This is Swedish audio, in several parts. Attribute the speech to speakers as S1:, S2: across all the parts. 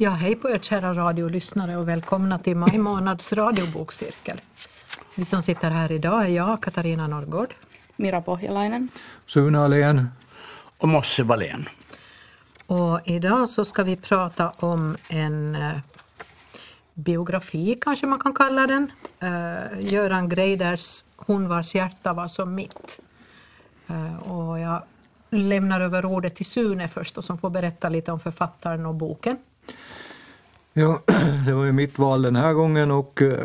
S1: Ja, hej på er kära radiolyssnare och välkomna till maj månads radiobokcirkel. Vi som sitter här idag är jag, Katarina Norrgård.
S2: Mira Pohjalainen.
S3: Sune Ahlén.
S4: Och Mosse Wallén.
S1: Och idag så ska vi prata om en eh, biografi, kanske man kan kalla den. Eh, Göran Greiders Hon vars hjärta var som mitt. Eh, och jag lämnar över ordet till Sune först och som får berätta lite om författaren och boken.
S3: Ja, det var ju mitt val den här gången och uh,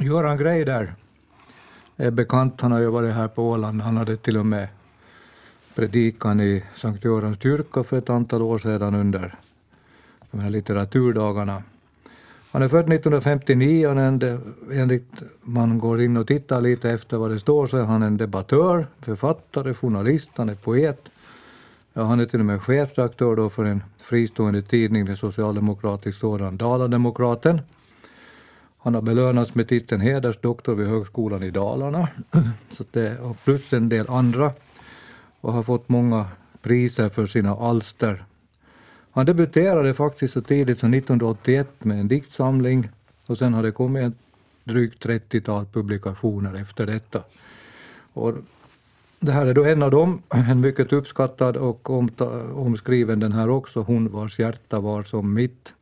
S3: Göran Greider är bekant. Han har ju varit här på Åland. Han hade till och med predikan i Sankt Görans kyrka för ett antal år sedan under de här litteraturdagarna. Han är född 1959 och enligt man går in och tittar lite efter vad det står så är han en debattör, författare, journalist, han är poet. Ja, han är till och med chefredaktör då för en fristående tidning, den socialdemokratisk sådan, Dalademokraten. Han har belönats med titeln hedersdoktor vid Högskolan i Dalarna, så det, och plus en del andra, och har fått många priser för sina alster. Han debuterade faktiskt så tidigt som 1981 med en diktsamling och sen har det kommit drygt 30-tal publikationer efter detta. Och det här är då en av dem, en mycket uppskattad och omskriven den här också, Hon vars hjärta var som mitt,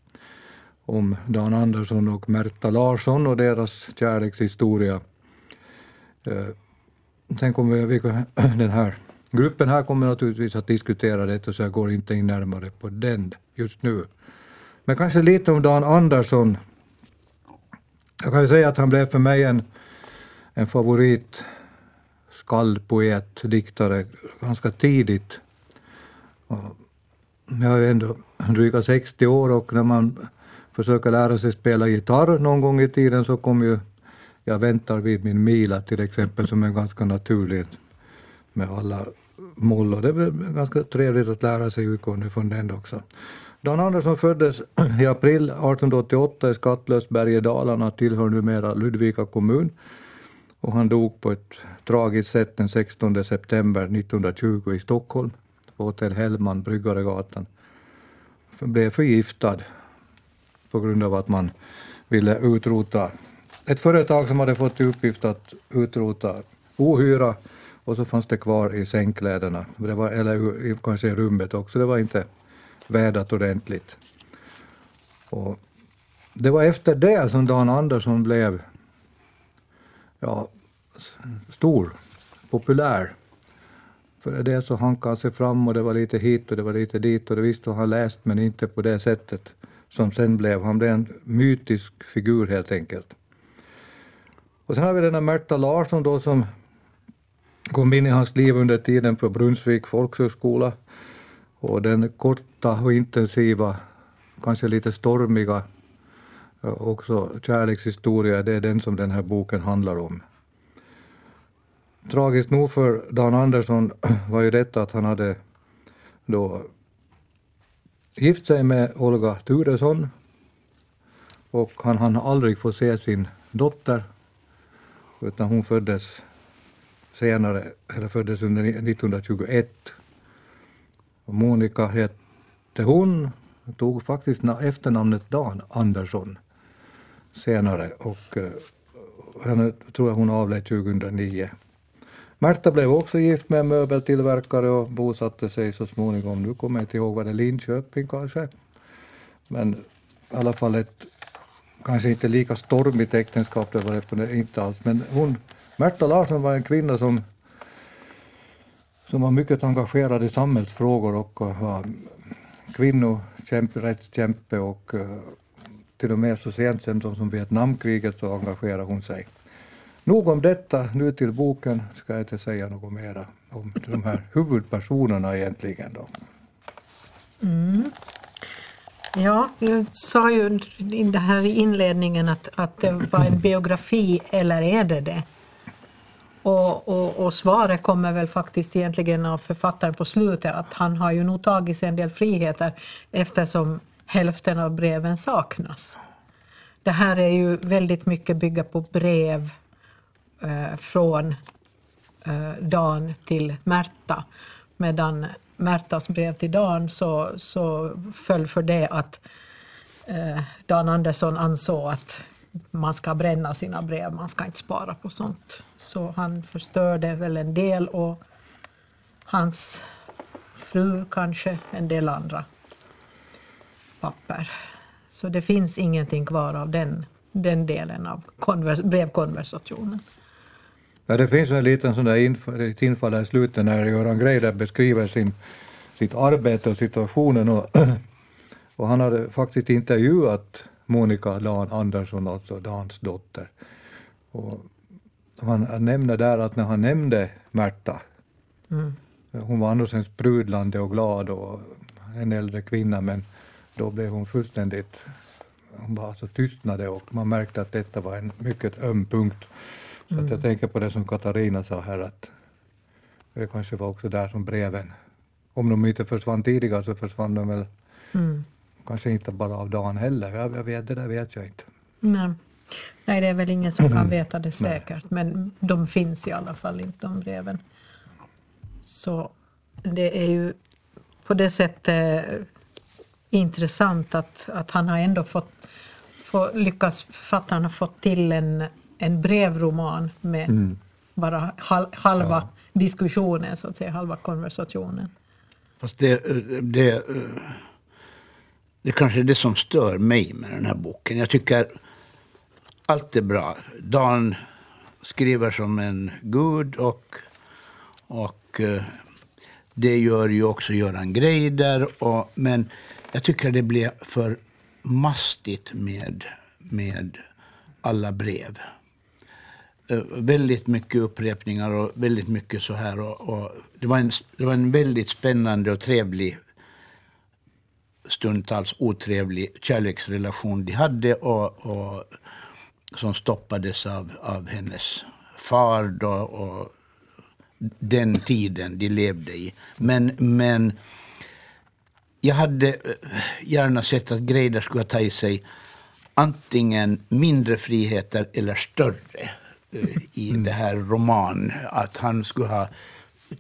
S3: om Dan Andersson och Märta Larsson och deras kärlekshistoria. Eh, sen kommer vi, den här gruppen här kommer naturligtvis att diskutera detta så jag går inte in närmare på den just nu. Men kanske lite om Dan Andersson. Jag kan ju säga att han blev för mig en, en favorit skaldpoet, diktare ganska tidigt. Jag är ändå dryga 60 år och när man försöker lära sig spela gitarr någon gång i tiden så kom ju Jag väntar vid min mila till exempel som är ganska naturligt med alla moll och det är ganska trevligt att lära sig utgående från den också. Dan Andersson föddes i april 1888 i Skattlösberg i Dalarna, tillhör numera Ludvika kommun och han dog på ett tragiskt sätt den 16 september 1920 i Stockholm på hotell Hellman, Bryggaregatan. Han blev förgiftad på grund av att man ville utrota ett företag som hade fått i uppgift att utrota ohyra och så fanns det kvar i sängkläderna, det var, eller kanske i rummet också, det var inte vädat ordentligt. Och det var efter det som Dan Andersson blev ja, stor, populär. För det så hankade han sig fram och det var lite hit och det var lite dit och det visste han läst men inte på det sättet som sen blev. Han blev en mytisk figur helt enkelt. Och sen har vi den här Märta Larsson då som kom in i hans liv under tiden på Brunnsvik folkhögskola. Och den korta och intensiva, kanske lite stormiga också kärlekshistoria, det är den som den här boken handlar om. Tragiskt nog för Dan Andersson var ju detta att han hade då gift sig med Olga Turesson och han hann aldrig få se sin dotter utan hon föddes senare, eller föddes under 1921. Monica hette hon, tog faktiskt efternamnet Dan Andersson senare och eh, henne tror jag hon avled 2009. Märta blev också gift med en möbeltillverkare och bosatte sig så småningom, nu kommer jag inte ihåg, var det Linköping kanske? Men i alla fall ett kanske inte lika stormigt äktenskap, det var det på inte alls. Men hon, Märta Larsson var en kvinna som, som var mycket engagerad i samhällsfrågor och var kvinnorättskämpe och eh, till och med så sent som, som Vietnamkriget så engagerade hon sig. Nog om detta, nu till boken ska jag inte säga något mera om de här huvudpersonerna egentligen. Då.
S1: Mm. Ja, jag sa ju i det här inledningen att, att det var en biografi, eller är det det? Och, och, och, svaret kommer väl faktiskt egentligen av författaren på slutet att han har ju nog tagit sig en del friheter eftersom hälften av breven saknas. Det här är ju väldigt mycket bygga på brev eh, från eh, Dan till Märta medan Märtas brev till Dan så, så föll för det att eh, Dan Andersson ansåg att man ska bränna sina brev, man ska inte spara på sånt. Så han förstörde väl en del och hans fru kanske en del andra papper. Så det finns ingenting kvar av den, den delen av konvers brevkonversationen.
S3: Ja, det finns en liten sån där infall, infall i slutet när Göran Greider beskriver sin, sitt arbete och situationen. Och, och han hade faktiskt intervjuat Monica Dan Andersson, alltså Dans dotter. Och han nämner där att när han nämnde Märta, mm. hon var annars sprudlande och glad och en äldre kvinna, men då blev hon fullständigt, hon bara alltså tystnade och man märkte att detta var en mycket öm punkt. Så mm. att jag mm. tänker på det som Katarina sa här att det kanske var också där som breven, om de inte försvann tidigare så försvann de väl mm. kanske inte bara av dagen heller. Jag, jag vet, det där vet jag inte.
S1: Nej. Nej, det är väl ingen som kan veta det säkert, men de finns i alla fall inte, de breven. Så det är ju på det sättet intressant att, att han har ändå fått, få, lyckats, författaren har fått till en, en brevroman med mm. bara hal, halva ja. diskussionen, så att säga, halva konversationen.
S4: Fast det, det, det kanske är det som stör mig med den här boken. Jag tycker allt är bra. Dan skriver som en gud och, och eh, det gör ju också Göran Greider. Och, men jag tycker det blev för mastigt med, med alla brev. Uh, väldigt mycket upprepningar och väldigt mycket så här. Och, och, det, var en, det var en väldigt spännande och trevlig, stundtals otrevlig kärleksrelation de hade och, och som stoppades av, av hennes far då, och den tiden de levde i. Men, men jag hade eh, gärna sett att Greider skulle ha tagit sig antingen mindre friheter eller större uh, i mm. det här roman. Att han skulle ha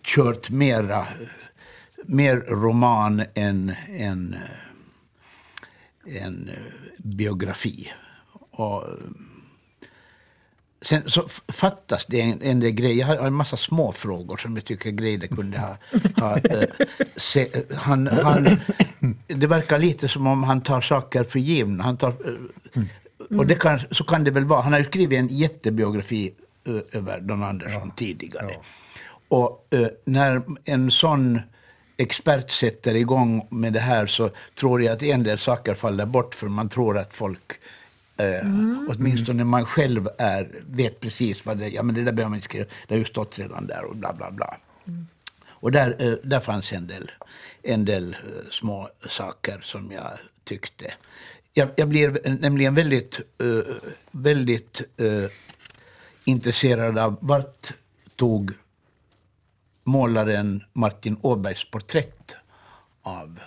S4: kört mera, mer roman än, än, än biografi. Och, Sen så fattas det en, en del grejer. Jag har en massa små frågor som jag tycker Greider kunde ha... ha äh, se, han, han, det verkar lite som om han tar saker för givna. Han tar, äh, och det kan, så kan det väl vara. Han har ju skrivit en jättebiografi äh, över Don Andersson ja. tidigare. Ja. Och när en sån expert sätter igång med det här så tror jag att en del saker faller bort för man tror att folk Mm. Åtminstone man själv är, vet precis vad det är. Ja, men det där behöver man inte skriva. Det har ju stått redan där och bla bla bla. Mm. Och där, eh, där fanns en del, en del eh, små saker som jag tyckte. Jag, jag blir nämligen väldigt, uh, väldigt uh, intresserad av vart tog målaren Martin Åbergs porträtt av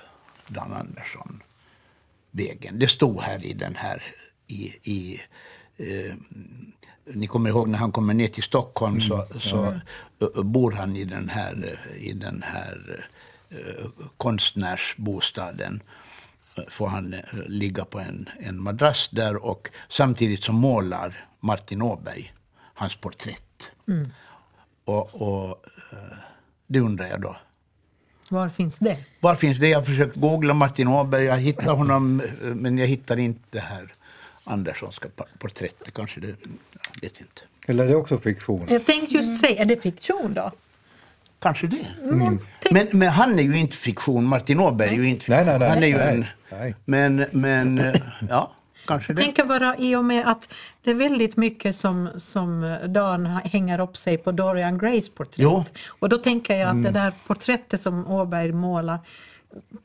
S4: Dan Andersson vägen. Det stod här i den här i, i eh, ni kommer ihåg när han kommer ner till Stockholm mm. så, så ja. bor han i den här, i den här uh, konstnärsbostaden. Får han ligga på en, en madrass där och samtidigt så målar Martin Åberg hans porträtt. Mm. Och, och det undrar jag då.
S1: Var finns det?
S4: Var finns det? Jag har försökt googla Martin Åberg. Jag hittar honom, men jag hittar inte här. Anderssonska porträttet. Kanske det, jag vet inte.
S3: Eller är det också fiktion?
S1: Jag tänkte just säga, är det fiktion då?
S4: Kanske det. Mm. Men, men han är ju inte fiktion. Martin Åberg är ju inte fiktion.
S3: Nej, nej, nej,
S4: han är ju
S3: en...
S4: Nej. Men, men eh, ja, kanske det.
S1: Tänker bara i och med att det är väldigt mycket som, som Dan hänger upp sig på Dorian Grays porträtt. Jo. Och då tänker jag att mm. det där porträttet som Åberg målar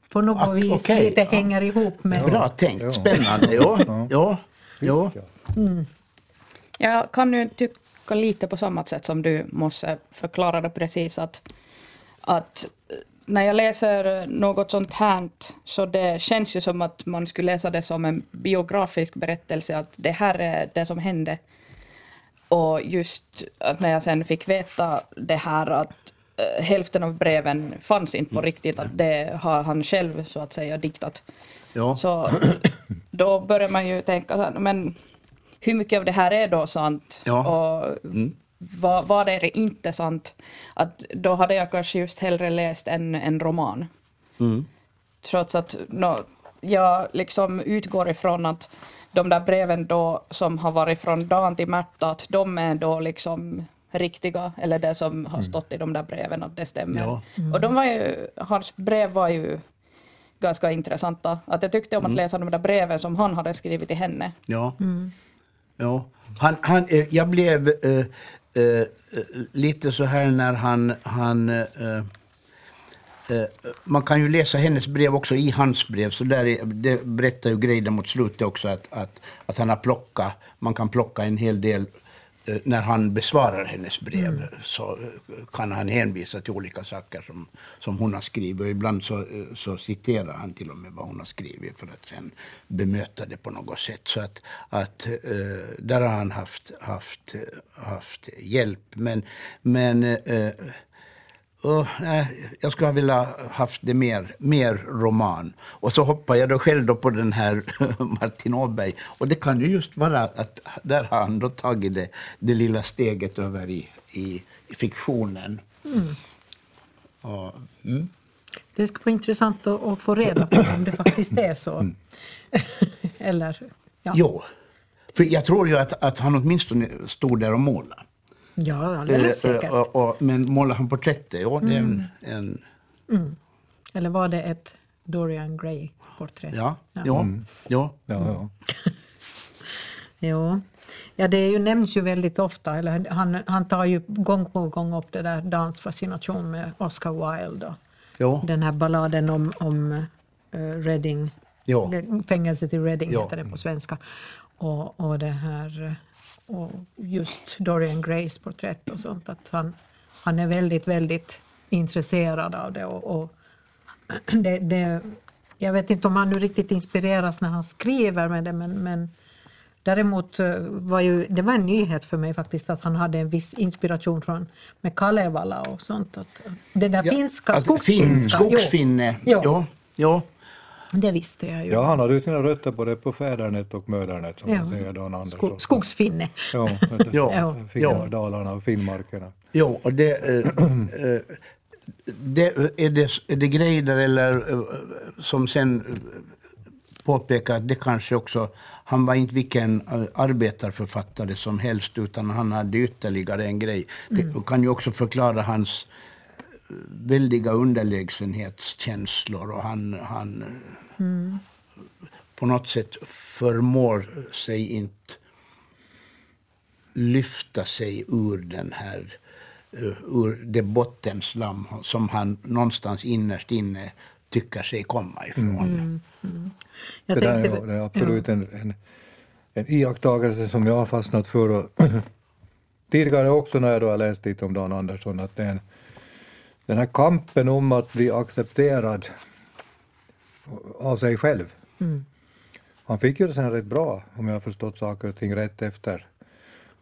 S1: på något ah, vis okay. lite hänger ihop med...
S4: Bra tänkt, spännande. Ja, ja, ja.
S2: Mm. Jag kan ju tycka lite på samma sätt som du måste förklara det precis att, att när jag läser något sånt här så det känns ju som att man skulle läsa det som en biografisk berättelse, att det här är det som hände. Och just att när jag sen fick veta det här att eh, hälften av breven fanns inte på riktigt, att det har han själv så att säga diktat.
S4: Ja.
S2: Så då börjar man ju tänka, så här, men hur mycket av det här är då sant?
S4: Ja.
S2: Och vad, vad är det inte sant? Att då hade jag kanske just hellre läst en, en roman.
S4: Mm.
S2: Trots att nå, jag liksom utgår ifrån att de där breven då som har varit från Dan till Märta, att de är då liksom riktiga, eller det som har stått i de där breven, att det stämmer.
S4: Ja.
S2: Och de var ju, hans brev var ju ganska intressanta. Att jag tyckte om att läsa de där breven som han hade skrivit till henne.
S4: Ja. ja. Han, han, eh, jag blev eh, eh, lite så här när han... han eh, eh, man kan ju läsa hennes brev också i hans brev. Så där är, det berättar ju Greider mot slutet också att, att, att han har plockat, man kan plocka en hel del eh, när han besvarar hennes brev så eh, kan han hänvisa till olika saker som, som hon har skrivit. Och ibland så, eh, så citerar han till och med vad hon har skrivit för att sen bemöta det på något sätt. Så att, att eh, där har han haft, haft, haft hjälp. Men, men eh, och, nej, jag skulle velat haft det mer, mer roman. Och så hoppar jag då själv då på den här Martin Åberg. Och det kan ju just vara att där har han då tagit det, det lilla steget över i, i, i fiktionen. Och, mm.
S1: Det skulle vara intressant att, att få reda på om det faktiskt är så. Eller, ja.
S4: Jo, för jag tror ju att, att han åtminstone stod där och målade.
S1: Ja, alldeles
S4: Eh,
S1: säkert.
S4: och, och, men målar han porträttet? Ja, det är en, en
S1: Eller var det ett Dorian Gray-porträtt?
S4: ja, ja, ja.
S3: Ja, ja.
S1: Jo. Ja, det är ju, nämns ju väldigt ofta, eller han, han tar ju gång på gång upp det där dansfascination med Oscar Wilde. Och
S4: ja.
S1: den här balladen om, om uh, Reading,
S4: Ja.
S1: fängelset i Reading
S4: Ja.
S1: heter det på svenska. Och, och det här, eh, och just Dorian Grays porträtt och sånt, att han, han är väldigt, väldigt intresserad av det. Och, och det, det, jag vet inte om han nu riktigt inspireras när han skriver med det, men, men däremot eh, var ju, det var en nyhet för mig faktiskt att han hade en viss inspiration från med Kalevala och sånt. Att, det där
S4: Ja,
S1: finska,
S4: fin,
S1: skogsfinska. jo,
S4: skogsfinne.
S1: Jo.
S4: Ja. Ja.
S1: det visste jag ju.
S3: ja, han hade ju sina rötter både på fädernet och mödernet som
S1: Ja.
S3: säger Dan Andersson.
S1: Sko, skogsfinne.
S3: Ja,
S4: Ja.
S1: Ja.
S3: Finnardalarna och Finnmarkerna.
S4: Jo, och det, eh, det, är, det, är det Greider eller eh, som sen påpekar att det kanske också, han var inte vilken arbetarförfattare som helst utan han hade ytterligare en grej. Det kan ju också förklara hans väldiga underlägsenhetskänslor och han, han eh, på något sätt förmår sig inte lyfta sig ur den här uh, ur det bottenslam som han någonstans innerst inne tycker sig komma ifrån.
S1: Jag
S3: det, där är, det är absolut en, en, en iakttagelse som jag har fastnat för. Och tidigare också när jag då har läst lite om Dan Andersson, att det är en, den här kampen om att bli accepterad av sig själv. Han fick ju det sen rätt bra, om jag har förstått saker och ting rätt efter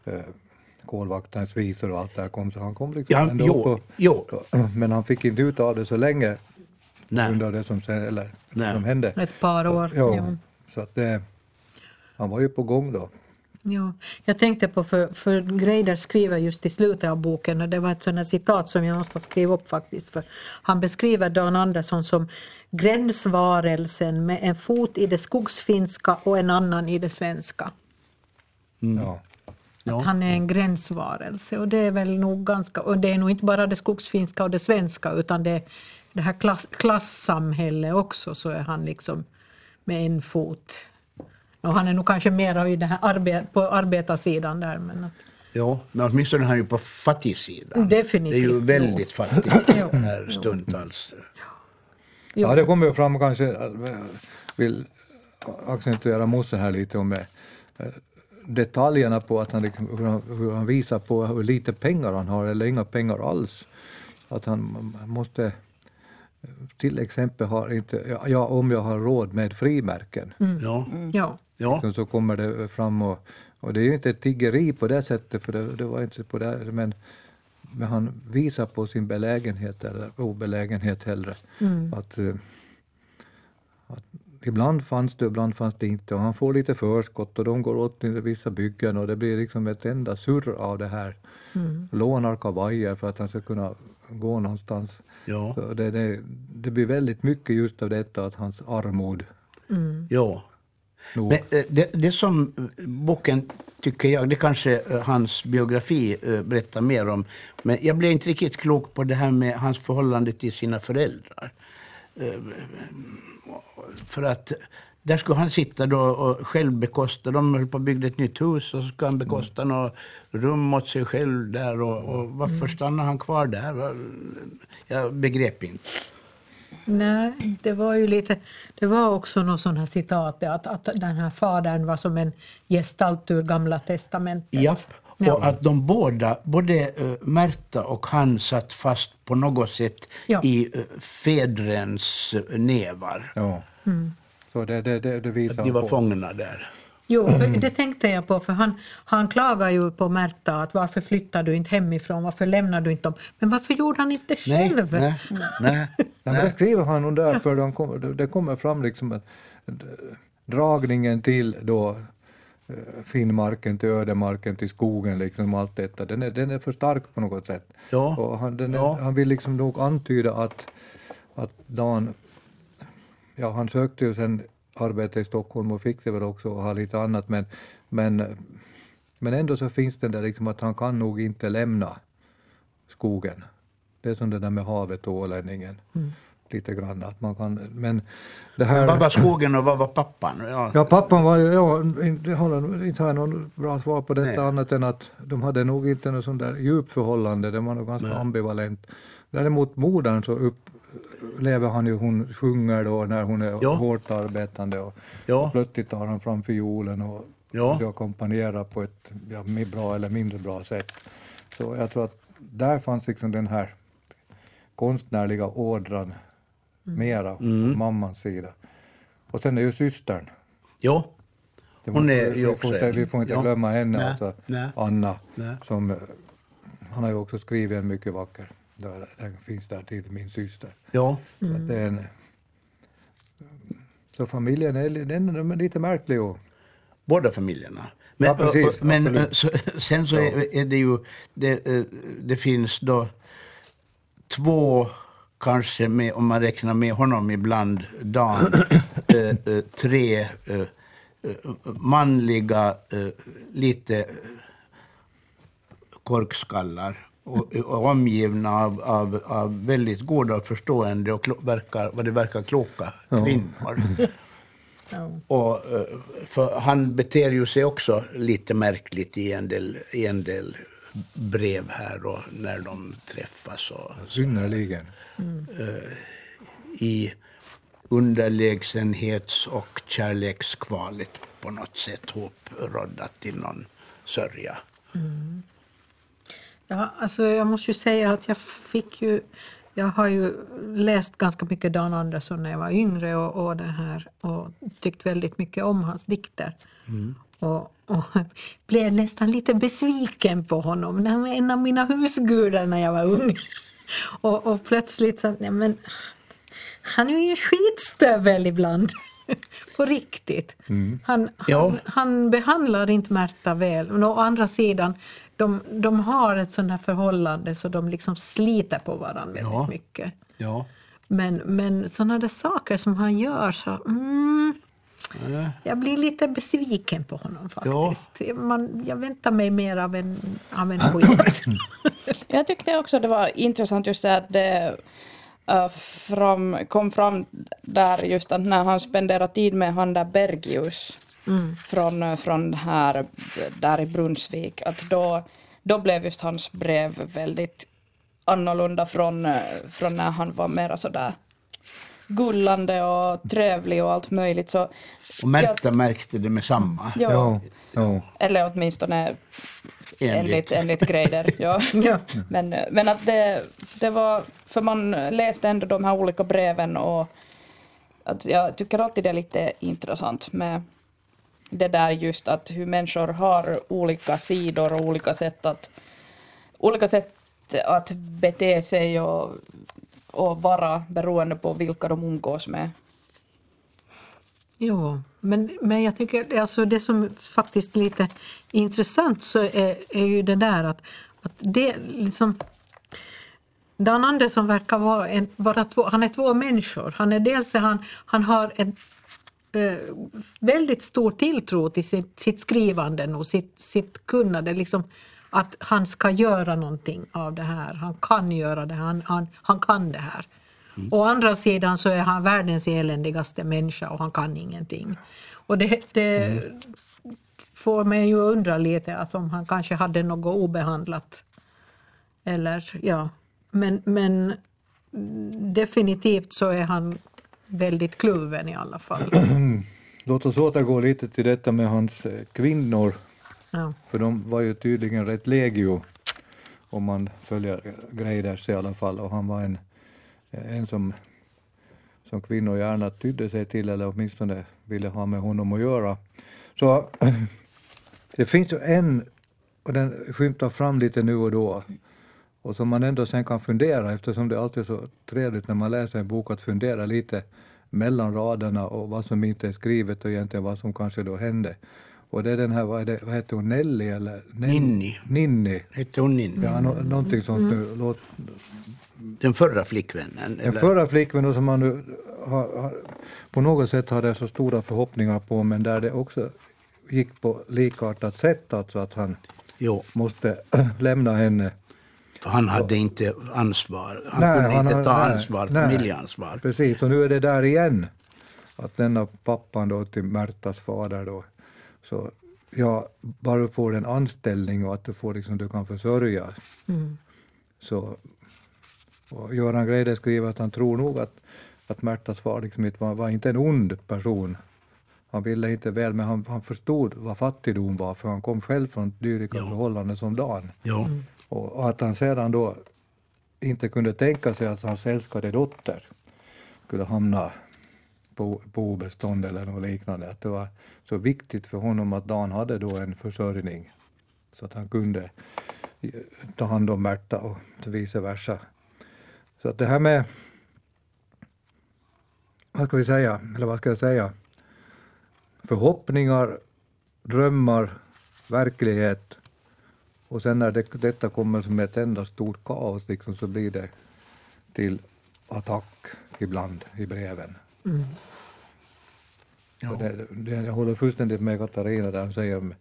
S3: eh, Kolvaktarens visor och allt det här kom. Så han kom liksom
S4: Ja,
S3: ändå
S4: jo,
S3: på,
S4: jo.
S3: Men han fick inte ut av det så länge
S4: Nej.
S3: under det som, eller,
S4: Nej.
S3: som hände.
S1: Ett par år.
S3: Ja,
S1: Ja.
S3: så att det, han var ju på gång då.
S1: Ja, jag tänkte på, för, för Greider skriver just i slutet av boken, och det var ett sådant citat som jag måste skriva upp faktiskt, för han beskriver Dan Andersson som gränsvarelsen med en fot i det skogsfinska och en annan i det svenska.
S3: Ja.
S1: Att han är en gränsvarelse och det är väl nog ganska, och det är nog inte bara det skogsfinska och det svenska utan det, det här klass, klassamhället också så är han liksom med en fot. Och han är nog kanske mer i det här arbe, på arbetarsidan där men att,
S4: Ja, men åtminstone är han ju på fattigsidan.
S1: Definitivt,
S4: Det är ju
S1: jo.
S4: väldigt fattigt här stundtals.
S3: ja, det kommer ju fram kanske, vill accentuera Mosse här lite om eh, detaljerna på att han, liksom, hur, han, hur han visar på hur lite pengar han har eller inga pengar alls. Att han måste till exempel har inte, ja, om jag har råd med frimärken.
S4: Ja.
S1: ja.
S4: Ja.
S3: Så, så kommer det fram och, och det är ju inte ett tiggeri på det sättet för det, det var inte på det men men han visar på sin belägenhet eller obelägenhet hellre. Att, eh, att ibland fanns det, ibland fanns det inte. Och han får lite förskott och de går åt till vissa byggen och det blir liksom ett enda surr av det här. Lånar kavajer för att han ska kunna gå någonstans.
S4: Ja.
S3: Så det, det, det blir väldigt mycket just av detta att hans armod
S4: Ja.
S3: nog.
S4: Men eh, det, det som boken, tycker jag, det kanske eh, hans biografi eh, berättar mer om. Men jag blev inte riktigt klok på det här med hans förhållande till sina föräldrar. För att där skulle han sitta då och själv bekosta. De höll på att bygga ett nytt hus och så ska han bekosta något rum åt sig själv där. Och, och varför stannar han kvar där? Jag begrep inte.
S1: Nej, det var ju lite... Det var också något sånt här citat att, att den här fadern var som en gestalt ur Gamla testamentet.
S4: Japp.
S1: Ja.
S4: Och att de båda, både uh, Märta och han, satt fast på något sätt
S1: Ja.
S4: i uh, fädrens uh, nävar.
S3: Ja. Så det, det, det, det visar
S4: Att de var
S3: på.
S4: fångna där.
S1: Jo, det tänkte jag på, för han, han klagar ju på Märta att varför flyttar du inte hemifrån, varför lämnar du inte dem? Men varför gjorde han inte
S4: Nej,
S1: själv?
S4: nej, nej.
S3: Ja, men det skriver han nog där för de kommer, det- kommer fram liksom att d- dragningen till då eh, Finnmarken, till ödemarken, till skogen, liksom allt detta, den är, den är för stark på något sätt.
S4: Ja.
S3: Och han, den är,
S4: Ja.
S3: han vill liksom nog antyda att, att Dan, ja han sökte ju sen arbete i Stockholm och fick det väl också och ha lite annat men, men, men ändå så finns det där liksom att han kan nog inte lämna skogen. Det är som det där med havet och ålänningen. Lite grann att man kan, men det här...
S4: Vad var skogen och vad var pappan? Ja.
S3: Ja, pappan var ju, ja, inte, har, inte något bra svar på detta
S4: Nej.
S3: annat än att de hade nog inte något sånt där djupt förhållande, det var nog ganska ambivalent. Däremot modern så upplever han ju, hon sjunger då när hon är
S4: Ja.
S3: hårt arbetande och,
S4: Ja.
S3: och plötsligt tar han fram fiolen och
S4: Ja.
S3: ackompanjerar på ett ja, bra eller mindre bra sätt. Så jag tror att där fanns liksom den här konstnärliga ådran mera
S4: Mm.
S3: från mammans sida. Och sen är ju systern. Det
S4: Hon
S3: måste-
S4: är ju
S3: vi,
S4: också
S3: får inte, vi får inte
S4: ja.
S3: glömma henne,
S4: Nej,
S3: alltså,
S4: nej.
S3: Anna.
S4: Nej.
S3: Som, eh, han har ju också skrivit en mycket vacker, där, den finns där till min syster.
S4: Ja.
S3: Så, att det är en, så familjen är, den är lite märklig. Och,
S4: Båda familjerna.
S3: Ja, precis,
S4: men så, sen så är, är det ju, det, eh, det finns då två, kanske med, om man räknar med honom ibland, Dan, eh, eh, tre eh, eh, manliga, eh, lite korkskallar och, och omgivna av, av, av väldigt goda och förstående och verkar, vad det verkar kloka kvinnor.
S1: Ja.
S4: Och, eh, för han beter ju sig också lite märkligt i en del, i en del brev här och när de träffas. Och,
S3: synnerligen.
S4: I underlägsenhets och kärlekskvalet på något sätt hoproddat till någon sörja.
S1: Ja, alltså jag måste ju säga att jag fick ju... Jag har ju läst ganska mycket Dan Andersson när jag var yngre och, och, det här, och tyckt väldigt mycket om hans dikter. Och, och blev nästan lite besviken på honom. Han var en av mina husgudar när jag var ung. Och, och plötsligt så att, nej men, han är ju en skitstövel ibland. På riktigt. Han,
S4: Ja.
S1: han, han behandlar inte Märta väl. Men å andra sidan, de, de har ett sånt här förhållande så de liksom sliter på varandra väldigt
S4: Ja.
S1: mycket.
S4: Ja.
S1: Men, men sådana där saker som han gör så... Mm, jag blir lite besviken på honom faktiskt. Man, jag väntar mig mer av en, av en poet.
S2: Jag tyckte också det var intressant just det att det äh, fram, kom fram där just att när han spenderade tid med han där Bergius från, äh, från här, där i Brunnsvik, att då, då blev just hans brev väldigt annorlunda från, från när han var mera sådär gullande och trevlig och allt möjligt. Så,
S4: Och Märta märkte det med samma.
S2: ja,
S3: Ja, ja.
S2: Eller åtminstone
S4: Enligt.
S2: enligt, enligt Greider. Ja.
S1: ja.
S2: Men, men att det, det var, för man läste ändå de här olika breven och att jag tycker alltid det är lite intressant med det där just att hur människor har olika sidor och olika sätt att olika sätt att, bete sig och, och vara beroende på vilka de umgås med.
S1: Jo, men, men jag tycker alltså det som faktiskt är lite intressant så är, är ju det där att, att det liksom Dan Andersson verkar vara, en, vara två, han är två människor. Han, är dels han, han har en väldigt stor tilltro till sitt, sitt skrivande och sitt, sitt kunnande. Liksom, att han ska göra någonting av det här. Han kan göra det, han, han, han kan det här. Mm. Å andra sidan så är han världens eländigaste människa och han kan ingenting. Och det, det mm. får mig ju undra lite att om han kanske hade något obehandlat. Eller ja, men, men definitivt så är han väldigt kluven i alla fall.
S3: Låt oss återgå lite till detta med hans eh, kvinnor. Ja. För de var ju tydligen rätt legio om man följer Greiders i alla fall och han var en, en som, som kvinnor gärna tydde sig till eller åtminstone ville ha med honom att göra. Så det finns ju en, och den skymtar fram lite nu och då, och som man ändå sen kan fundera eftersom det alltid är så trevligt när man läser en bok att fundera lite mellan raderna och vad som inte är skrivet och egentligen vad som kanske då hände. Och det är den här, vad, är det, vad heter hon, Nelly eller?
S4: Ninni.
S3: Ninni.
S4: Hette hon Ninni?
S3: Ja, no, någonting sånt mm. nu. Låt...
S4: Den förra flickvännen?
S3: Den eller? förra flickvännen som man nu har, har, på något sätt hade så stora förhoppningar på men där det också gick på likartat sätt, alltså att han jo. måste lämna henne
S4: för han hade inte ansvar. Han nej, kunde han inte ta nej, ansvar, familjeansvar.
S3: Precis, och nu är det där igen. Att denna pappan då till Märtas fader då, så ja, bara du får en anställning och att du, får liksom, du kan försörja. Mm. Så, och Göran Greide skriver att han tror nog att, att Märtas far liksom var, var inte en ond person. Han ville inte väl, men han, han förstod vad fattigdom var, för han kom själv från dylika förhållanden som Dan.
S4: Ja. Mm.
S3: Och att han sedan då inte kunde tänka sig att hans älskade dotter skulle hamna på, på obestånd eller något liknande. Att det var så viktigt för honom att Dan hade då en försörjning så att han kunde eh, ta hand om Märta och vice versa. Så att det här med, vad ska vi säga, eller vad ska jag säga, förhoppningar, drömmar, verklighet och sen när det, detta kommer som ett enda stort kaos liksom, så blir det till attack ibland i breven. Mm. Ja. Det, det, jag håller fullständigt med Katarina där hon säger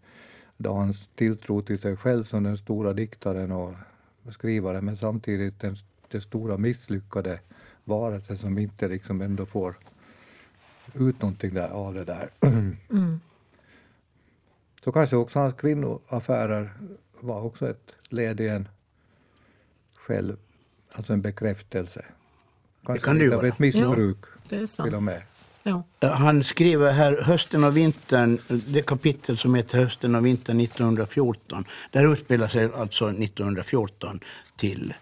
S3: då hans tilltro till sig själv som den stora diktaren och skrivaren men samtidigt den, den stora misslyckade varelsen som inte liksom ändå får ut någonting där, av det där. Mm. Så kanske också hans kvinnoaffärer var också ett led i en själv, alltså en bekräftelse. Kanske det kan lite av ett missbruk ja, till och med.
S4: Ja. Han skriver här hösten och vintern, det kapitel som heter hösten och vintern 1914. Där utspelar sig alltså 1914 till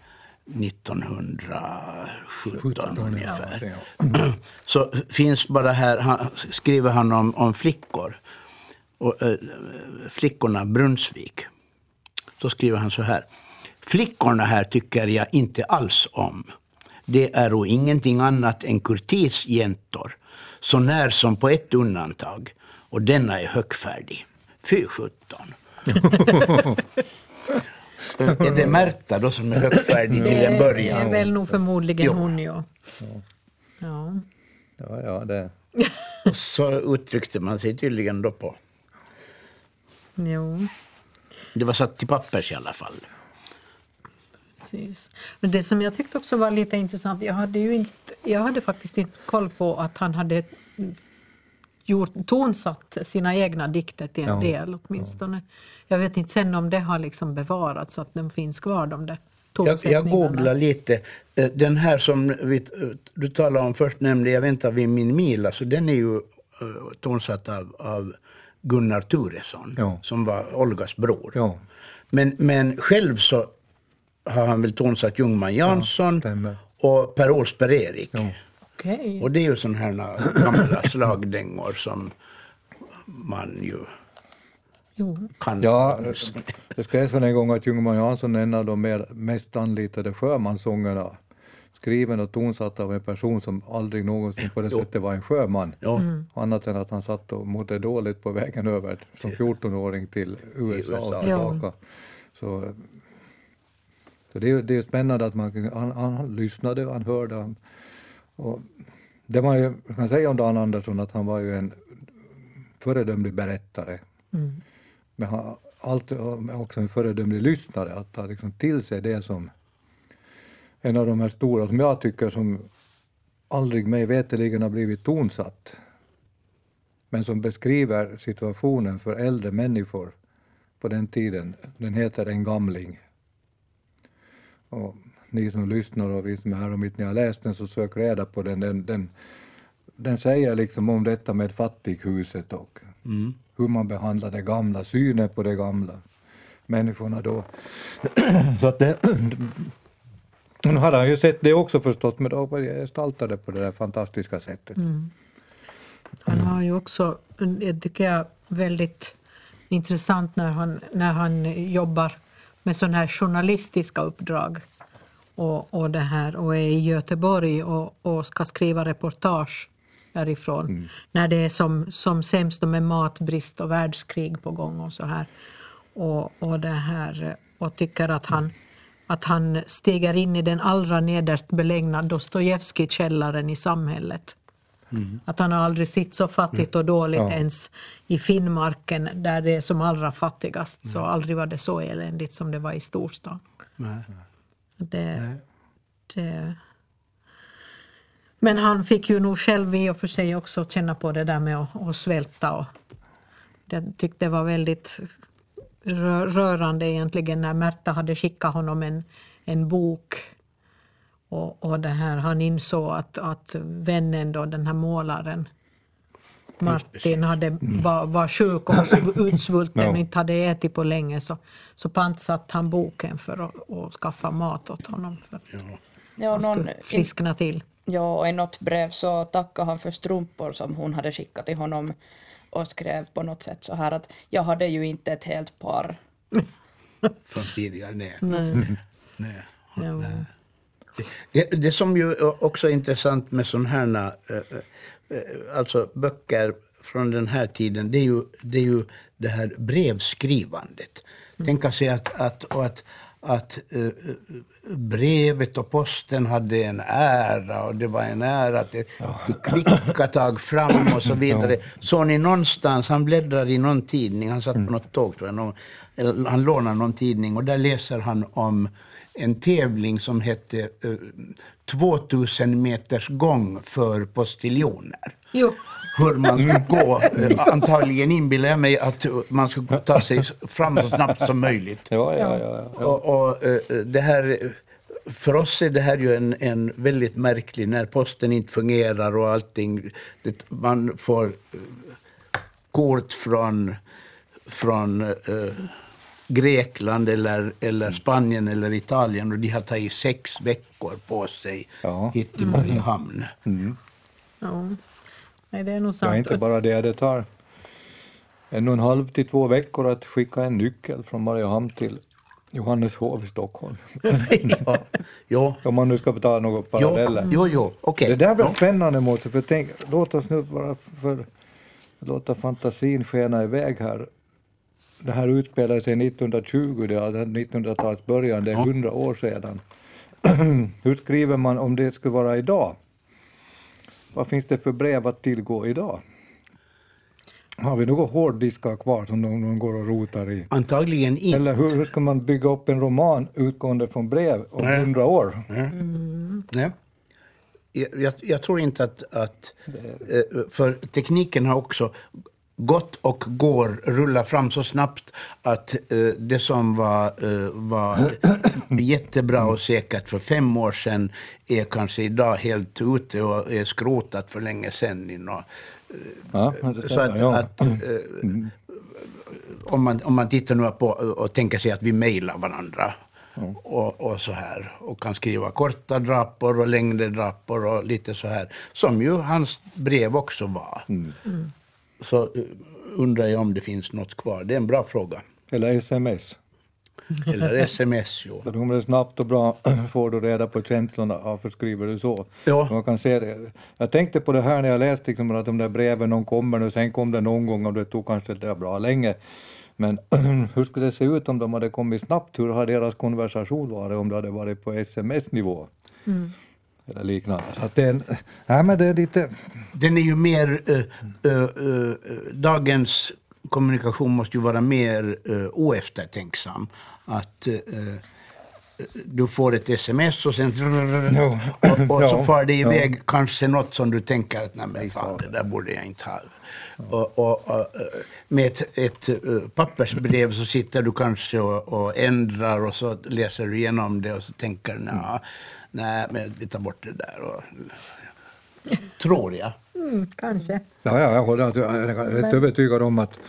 S4: 1917 ungefär. Ja. Så finns bara här, han, skriver han om, om flickor. Och, äh, flickorna Brunnsvik. Då skriver han så här. Flickorna här tycker jag inte alls om. Det är och ingenting annat än kurtisjäntor, så när som på ett undantag. Och denna är högfärdig. Fy sjutton. är det Märta då som är högfärdig till en början?
S1: Det är väl nog förmodligen jo. hon, ja.
S3: Ja, ja, ja det.
S4: Så uttryckte man sig tydligen då på.
S1: Jo.
S4: Det var satt till pappers i alla fall.
S1: Precis. Men det som jag tyckte också var lite intressant, jag hade, ju inte, jag hade faktiskt inte koll på att han hade gjort, tonsatt sina egna dikter till en ja. del åtminstone. Ja. Jag vet inte sen om det har liksom bevarats, så att de finns kvar de där
S4: jag, jag googlar lite. Eh, den här som vi, eh, du talade om först, nämnde Jag väntar vid min mil, alltså den är ju uh, tonsatt av, av Gunnar Turesson ja. som var Olgas bror.
S3: Ja.
S4: Men, men själv så har han väl tonsatt Ljungman Jansson ja, och Per Åsberg Erik. Ja.
S1: Okay.
S4: Och det är ju sådana här gamla slagdängor som man ju
S1: Jo.
S4: kan...
S3: Ja, det skrevs väl en gång att Ljungman Jansson är en av de mer, mest anlitade sjömanssångerna skriven och tonsatt av en person som aldrig någonsin på det sättet var en sjöman.
S4: Ja.
S3: Annat än att han satt och mådde dåligt på vägen över som 14-åring till USA och tillbaka. Så, så det, är, det är spännande att man han, han, han lyssnade och han hörde. Han, och det man ju kan säga om Dan Andersson att han var ju en föredömlig berättare.
S1: Mm.
S3: Men han alltid också en föredömlig lyssnare, att ta liksom till sig det som en av de här stora, som jag tycker som aldrig mig veterligen har blivit tonsatt, men som beskriver situationen för äldre människor på den tiden. Den heter En gamling. Och ni som lyssnar och vi som är här och mitt ni har läst den så sök reda på den. Den, den, den säger liksom om detta med fattighuset och hur man behandlar det gamla, synen på det gamla människorna då. så att det, nu hade han ju sett det också förstås, men då gestaltade på det där fantastiska sättet.
S1: Han har ju också, det tycker jag, väldigt intressant när han, när han jobbar med sådana här journalistiska uppdrag och, och, det här, och är i Göteborg och, och ska skriva reportage därifrån. När det är som, som sämst och med matbrist och världskrig på gång och så här. Och, och, det här, och tycker att han, att han stiger in i den allra nederst belägna Dostojevskij-källaren i samhället. Att han har aldrig sett så fattigt och dåligt
S3: Ja.
S1: ens i Finnmarken där det är som allra fattigast. Så aldrig var det så eländigt som det var i storstan.
S4: Nej.
S1: Det, det. Men han fick ju nog själv i och för sig också känna på det där med att, att svälta. Och jag tyckte det var väldigt rörande egentligen när Märta hade skickat honom en, en bok. Och, och det här, han insåg att, att vännen, då, den här målaren, Martin, hade, var, var sjuk och utsvulten och inte hade ätit på länge. Så, så pantsatte han boken för att, att skaffa mat åt honom. För att
S2: Ja,
S1: han
S2: någon,
S1: skulle friskna till.
S2: Ja, och i något brev så tackade han för strumpor som hon hade skickat till honom och skrev på något sätt så här att jag hade ju inte ett helt par.
S4: Från tidigare, nej.
S1: Nej.
S4: nej.
S1: Ja.
S4: Det, det som ju också är intressant med sådana här eh, eh, alltså böcker från den här tiden, det är ju det, är ju det här brevskrivandet. Tänka sig att, att, och att, att eh, brevet och posten hade en ära och det var en ära att det kvicka tag fram och så vidare. Såg ni någonstans, han bläddrar i någon tidning, han satt på något tåg tror jag, någon, han lånar någon tidning och där läser han om en tävling som hette eh, 2000 meters gång för postiljoner.
S1: Jo.
S4: Hur man skulle gå. Eh, Antagligen inbillar jag mig att man skulle ta sig fram så snabbt som möjligt.
S3: Ja, ja, ja. ja.
S4: Och, och, eh, det här, för oss är det här ju en, en väldigt märklig, när posten inte fungerar och allting. Det, man får eh, kort från, från Grekland eller, eller Spanien eller Italien och de har tagit sex veckor på sig
S3: Ja.
S4: hit till Mariehamn.
S1: Ja. Nej, det är nog
S3: Ja,
S1: sant.
S3: inte bara det, det tar en och en halv till två veckor att skicka en nyckel från Mariehamn till Johanneshov i Stockholm.
S4: ja. Jo,
S3: Om man nu ska ta några
S4: jo,
S3: paralleller.
S4: jo, jo. okej.
S3: Det där var
S4: Ja.
S3: spännande Mårten, för tänk, låt oss nu bara för, låta fantasin skena iväg här. Det här utspelade sig 1920, det är 1900-talets början, det är 100 år sedan. Hur skriver man om det skulle vara idag? Vad finns det för brev att tillgå idag? Har vi några hårddiskar kvar som de, de går och rotar i?
S4: Antagligen inte.
S3: Eller hur, hur ska man bygga upp en roman utgående från brev om
S4: Nej.
S3: 100 år?
S4: Nej. Jag, jag, jag tror inte att... att eh, för tekniken har också gått och går, rullar fram så snabbt att eh, det som var, eh, var jättebra och säkert för fem år sedan är kanske idag helt ute och är skrotat för länge sedan. i nå-
S3: Ja, det
S4: så att,
S3: ja.
S4: att eh, om, man, om man tittar nu på och tänker sig att vi mejlar varandra och, och så här och kan skriva korta drapor och längre drapor och lite så här som ju hans brev också var. Så, eh, undrar jag om det finns något kvar. Det är en bra fråga.
S3: Eller sms.
S4: Eller sms, jo.
S3: Kommer det snabbt och bra får du reda på känslorna. Varför skriver du så?
S4: Ja.
S3: Man kan se det. Jag tänkte på det här när jag läste liksom, att de där breven, de kommer nu, sen kom det någon gång och det tog kanske det bra länge. Men hur skulle det se ut om de hade kommit snabbt? Hur hade deras konversation varit om det hade varit på sms-nivå? Eller liknande. Så att det, är, nej, men det är lite...
S4: Den är ju mer... eh, eh, eh, dagens kommunikation måste ju vara mer uh, oeftertänksam. Att du får ett sms och sen...
S3: Ja.
S4: Och, och så far det iväg kanske något som du tänker att nej men fan, det där borde jag inte ha. Och, och, och, eh, med ett, ett pappersbrev så sitter du kanske och, och ändrar och så läser du igenom det och så tänker du nej, men vi tar bort det där. Och, tror jag.
S1: Mm, kanske.
S3: Ja, ja, jag, håller, jag är rätt övertygad om att,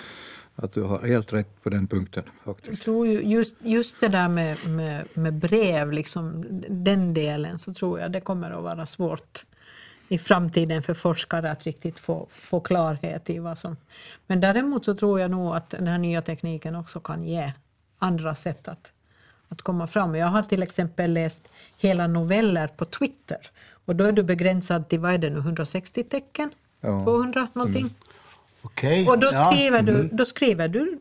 S3: att du har helt rätt på den punkten.
S1: Jag
S3: faktiskt.
S1: tror ju just, just det där med, med, med brev, liksom, den delen, så tror jag det kommer att vara svårt i framtiden för forskare att riktigt få, få klarhet i vad som... Men däremot så tror jag nog att den här nya tekniken också kan ge andra sätt att, att komma fram. Jag har till exempel läst hela noveller på Twitter och då är du begränsad till, vad är det nu, 160 tecken?
S3: Ja.
S1: 200 någonting?
S4: Okej.
S1: Och då
S4: ja.
S1: skriver du, då skriver du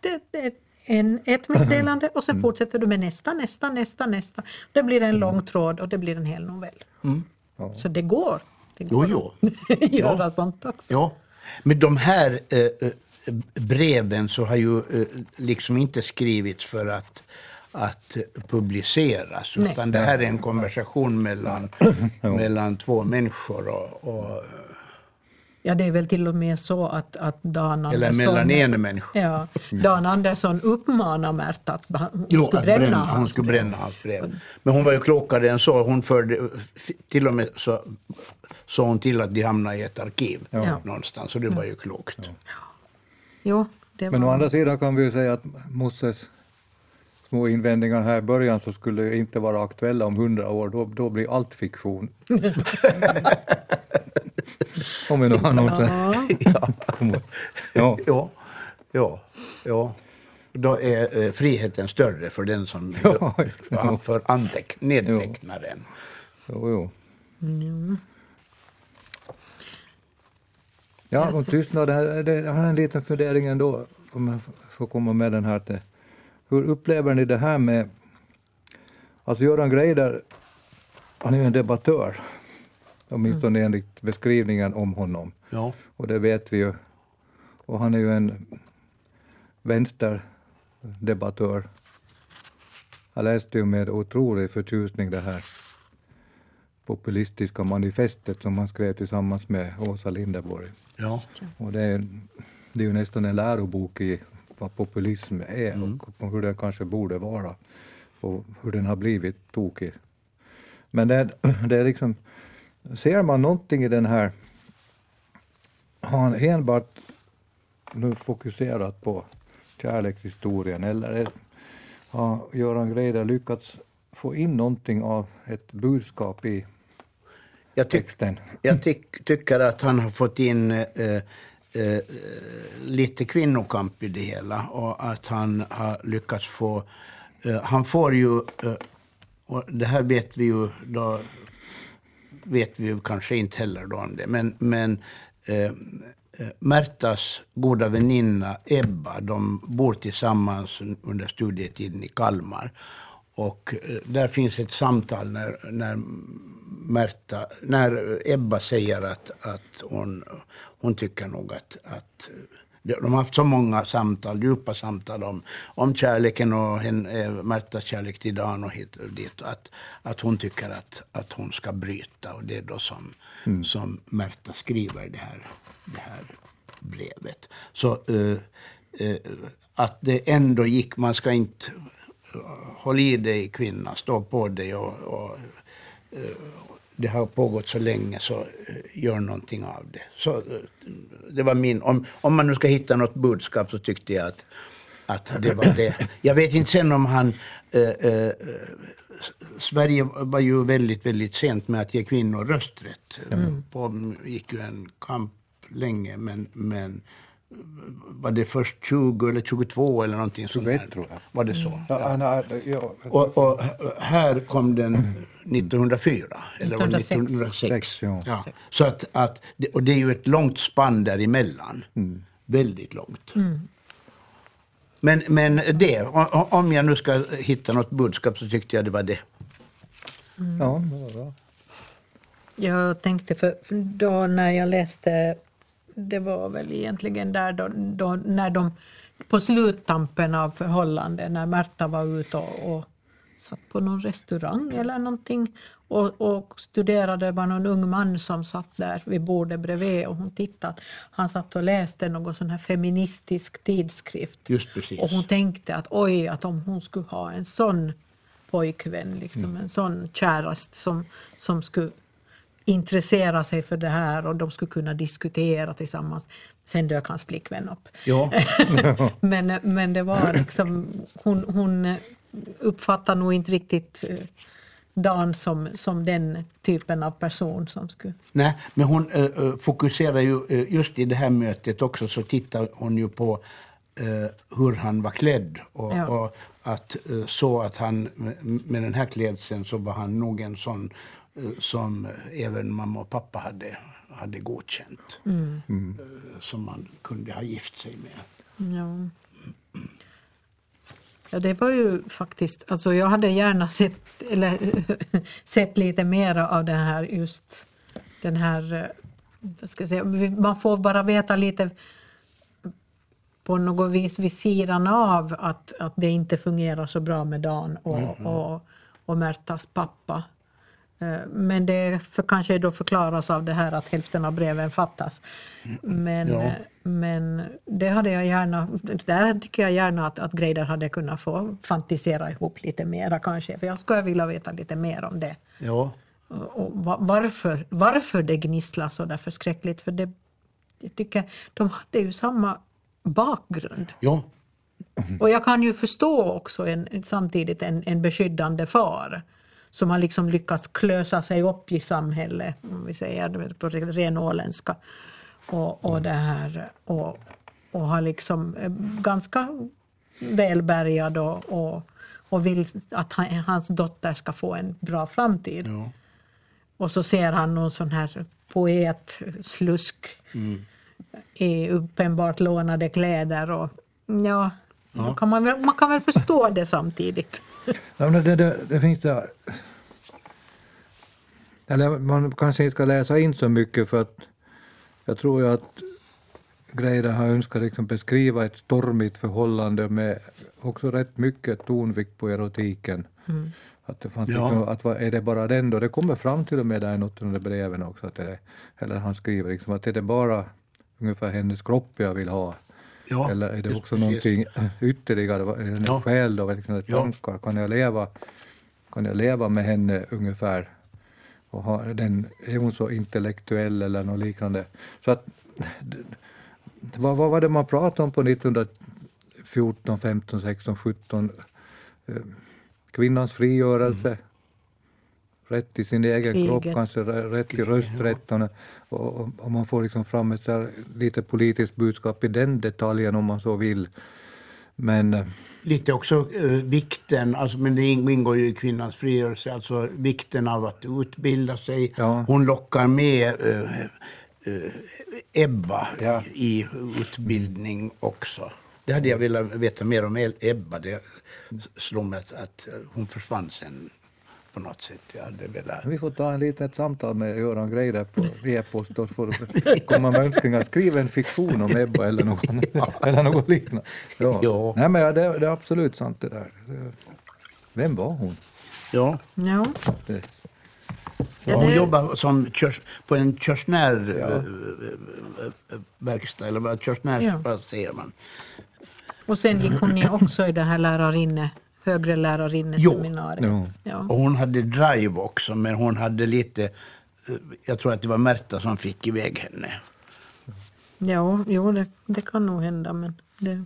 S1: det, det, en, ett meddelande och sen fortsätter du med nästa, nästa, nästa, nästa. Det blir en lång tråd och det blir en hel novell. Så det går. Det
S4: Jo,
S1: går
S4: jo.
S1: att göra sånt också.
S4: Ja. Men de här eh, eh, breven så har ju eh, liksom inte skrivits för att, att publiceras.
S1: Nej.
S4: Utan det här är en konversation mellan, mellan två människor. Och, och,
S1: Ja, det är väl till och med så att, att Dan
S4: eller
S1: Andersson...
S4: mellan en människa.
S1: Ja, Dan Andersson uppmanar Märta att hon
S4: Jo,
S1: skulle
S4: att
S1: bränna,
S4: bränna,
S1: hans
S4: hon skulle bränna hans brev. Men hon var ju klokare än så. Hon förde, till och med så sa hon till att de hamnade i ett arkiv
S1: Ja.
S4: någonstans. Så det var ju klokt.
S1: Jo, det
S3: Men å
S1: var...
S3: andra sidan kan vi ju säga att Mosses små invändningar här i början så skulle inte vara aktuella om hundra år. Då, då blir allt fiktion. om vi nu har något
S1: Ja,
S3: ja.
S4: Ja, ja, ja. Då är eh, friheten större för den som
S3: Ja,
S4: ja, för anteck, nedtecknaren.
S3: Jo, jo. Ja, om tystnaden. det- Jag har en liten fundering ändå, om jag får komma med den här. det- Hur upplever ni det här med... Alltså Göran Greider, han är ju en debattör. Åtminstone enligt beskrivningen om honom.
S4: Ja.
S3: Och det vet vi ju. Och han är ju en vänsterdebattör. Jag läste ju med otrolig förtjusning det här populistiska manifestet som han skrev tillsammans med Åsa Linderborg.
S4: Ja.
S3: Och det är, det är ju nästan en lärobok i vad populism är och, och hur den kanske borde vara och hur den har blivit tokig. Men det, det är liksom, ser man någonting i den här, har han enbart nu fokuserat på kärlekshistorien eller har Göran Greider lyckats få in någonting av ett budskap i
S4: Jag, tyck,
S3: texten?
S4: jag tyck, tycker att han har fått in eh, eh, lite kvinnokamp i det hela och att han har lyckats få... Eh, han får ju... Eh, och det här vet vi ju då vet vi ju kanske inte heller då om det. Men, men eh, eh, Märtas goda väninna Ebba, de bor tillsammans under studietiden i Kalmar. Och eh, där finns ett samtal när, när Märta, när Ebba säger att, att hon, hon tycker nog att, att de har haft så många samtal, djupa samtal om, om kärleken och hen, eh, Märtas kärlek till Dan och hit och dit. Att, att hon tycker att, att hon ska bryta och det är då som, som Märta skriver det här, det här brevet. Så eh, eh, att det ändå gick, man ska inte eh, hålla i dig kvinna, stå på dig och, och eh, det har pågått så länge så eh, gör någonting av det. Så, eh, det var min, om, om man nu ska hitta något budskap så tyckte jag att, att det var det. Jag vet inte sen om han... Eh, eh, Sverige var ju väldigt, väldigt sent med att ge kvinnor rösträtt. Mm. På, gick ju en kamp länge men, men var det först 20 eller 22 eller någonting sånt.
S3: 21
S4: där.
S3: tror jag.
S4: Var det så?
S3: Ja, han har, ja,
S4: Och, och här kom den 1904, eller var det
S1: 1906.
S4: 1906?
S3: ja.
S4: Ja. Så att, att, och det är ju ett långt spann däremellan. Väldigt långt. Men, men det, om jag nu ska hitta något budskap så tyckte jag det var det.
S3: ja, det var bra.
S1: Jag tänkte, för för då när jag läste, det var väl egentligen där då, då när de på sluttampen av förhållandet, när Märta var ute och, och satt på någon restaurang eller någonting och, och studerade, det var någon ung man som satt där vid bordet bredvid och hon tittade. Han satt och läste någon sån här feministisk tidskrift. Och hon tänkte att oj, att om hon skulle ha en sån pojkvän, liksom,
S4: Mm.
S1: en sån kärast som, som skulle intressera sig för det här och de skulle kunna diskutera tillsammans. Sen dök hans flickvän upp.
S4: Ja.
S1: men, men det var liksom, hon, hon uppfattar nog inte riktigt eh, Dan som, som den typen av person som skulle...
S4: Nej, men hon eh, eh, fokuserar ju, eh, just i det här mötet också, så tittar hon ju på eh, hur han var klädd. Och,
S1: Ja.
S4: och att, så att han, med, den här klädseln så var han nog en sån som även mamma och pappa hade, hade godkänt.
S1: Mm.
S4: Eh, som man kunde ha gift sig med.
S1: Ja. Ja, det var ju faktiskt, alltså jag hade gärna sett, eller, sett lite mera av det här just den här, eh, vad ska jag säga, man får bara veta lite på något vis vid sidan av att, att det inte fungerar så bra med Dan och, och, och Märtas pappa. Eh, Men det för, kanske då förklaras av det här att hälften av breven fattas. Men,
S4: Ja.
S1: eh, men det hade jag gärna, där tycker jag gärna att, att Greider hade kunnat få fantisera ihop lite mera kanske. För jag skulle vilja veta lite mer om det.
S4: Ja.
S1: Och och va- varför, varför det gnisslar så där förskräckligt. För det, jag tycker de hade ju samma bakgrund.
S4: Ja.
S1: Och jag kan ju förstå också en, samtidigt en, en beskyddande far som har liksom lyckats klösa sig upp i samhället, om vi säger det på ren åländska. Och, och, det här, och, och har liksom är ganska välbärgad och, och, och vill att han, hans dotter ska få en bra framtid.
S4: ja.
S1: Och så ser han någon sån här poetslusk i uppenbart lånade kläder. Och, ja, Kan man, väl, man kan väl förstå det samtidigt.
S3: Ja, det, det, det finns där... Eller man kanske inte ska läsa in så mycket för att jag tror ju att Greider har önskat liksom beskriva ett stormigt förhållande med också rätt mycket tonvikt på erotiken. Att det fanns
S4: Ja.
S3: liksom, att är det bara den då? Det kommer fram till och med där i något av breven också. Att det eller han skriver liksom att är det bara ungefär hennes kropp jag vill ha?
S4: Ja,
S3: Eller är det också
S4: precis.
S3: någonting ytterligare? En
S4: Ja.
S3: själ då? Liksom,
S4: Ja.
S3: tankar? Kan, jag leva, kan jag leva med henne ungefär? Och ha den, är hon så intellektuell eller något liknande? Så att, vad, vad var det man pratade om på 1914, 15, 16, 17? Eh, Kvinnans frigörelse, rätt till sin egen
S1: Kriget.
S3: kropp, kanske rä- rätt till rösträtt. Och, och, och man får liksom fram ett så lite politiskt budskap i den detaljen om man så vill. Men eh,
S4: Lite också eh, vikten, alltså, men det ingår ju i kvinnans frigörelse, alltså vikten av att utbilda sig.
S3: Ja.
S4: Hon lockar med eh, eh, Ebba
S3: Ja.
S4: i utbildning också. Det hade jag velat veta mer om Ebba. Det slog mig att, att hon försvann sen på något sätt. Jag hade velat...
S3: vi får ta en litet samtal med Göran Greider på e-post. Då får komma med önskningar. Skriv en fiktion om Ebba eller något, eller något liknande. Ja.
S4: Ja.
S3: Nej, men ja, det, det är absolut sant det där. Vem var hon?
S4: Ja.
S1: Ja.
S3: Det,
S1: Ja,
S4: hon jobbar som körs, på en körsnärverkstad, eller vad, körsnär,
S1: Ja.
S4: vad säger man?
S1: Och sen gick hon ju också i det här lärarinne, högre lärarinneseminariet.
S3: Jo.
S1: Ja.
S4: Och hon hade drive också, men hon hade lite... eh, Jag tror att det var Märta som fick iväg henne.
S1: Ja, jo, det, det kan nog hända. Men det,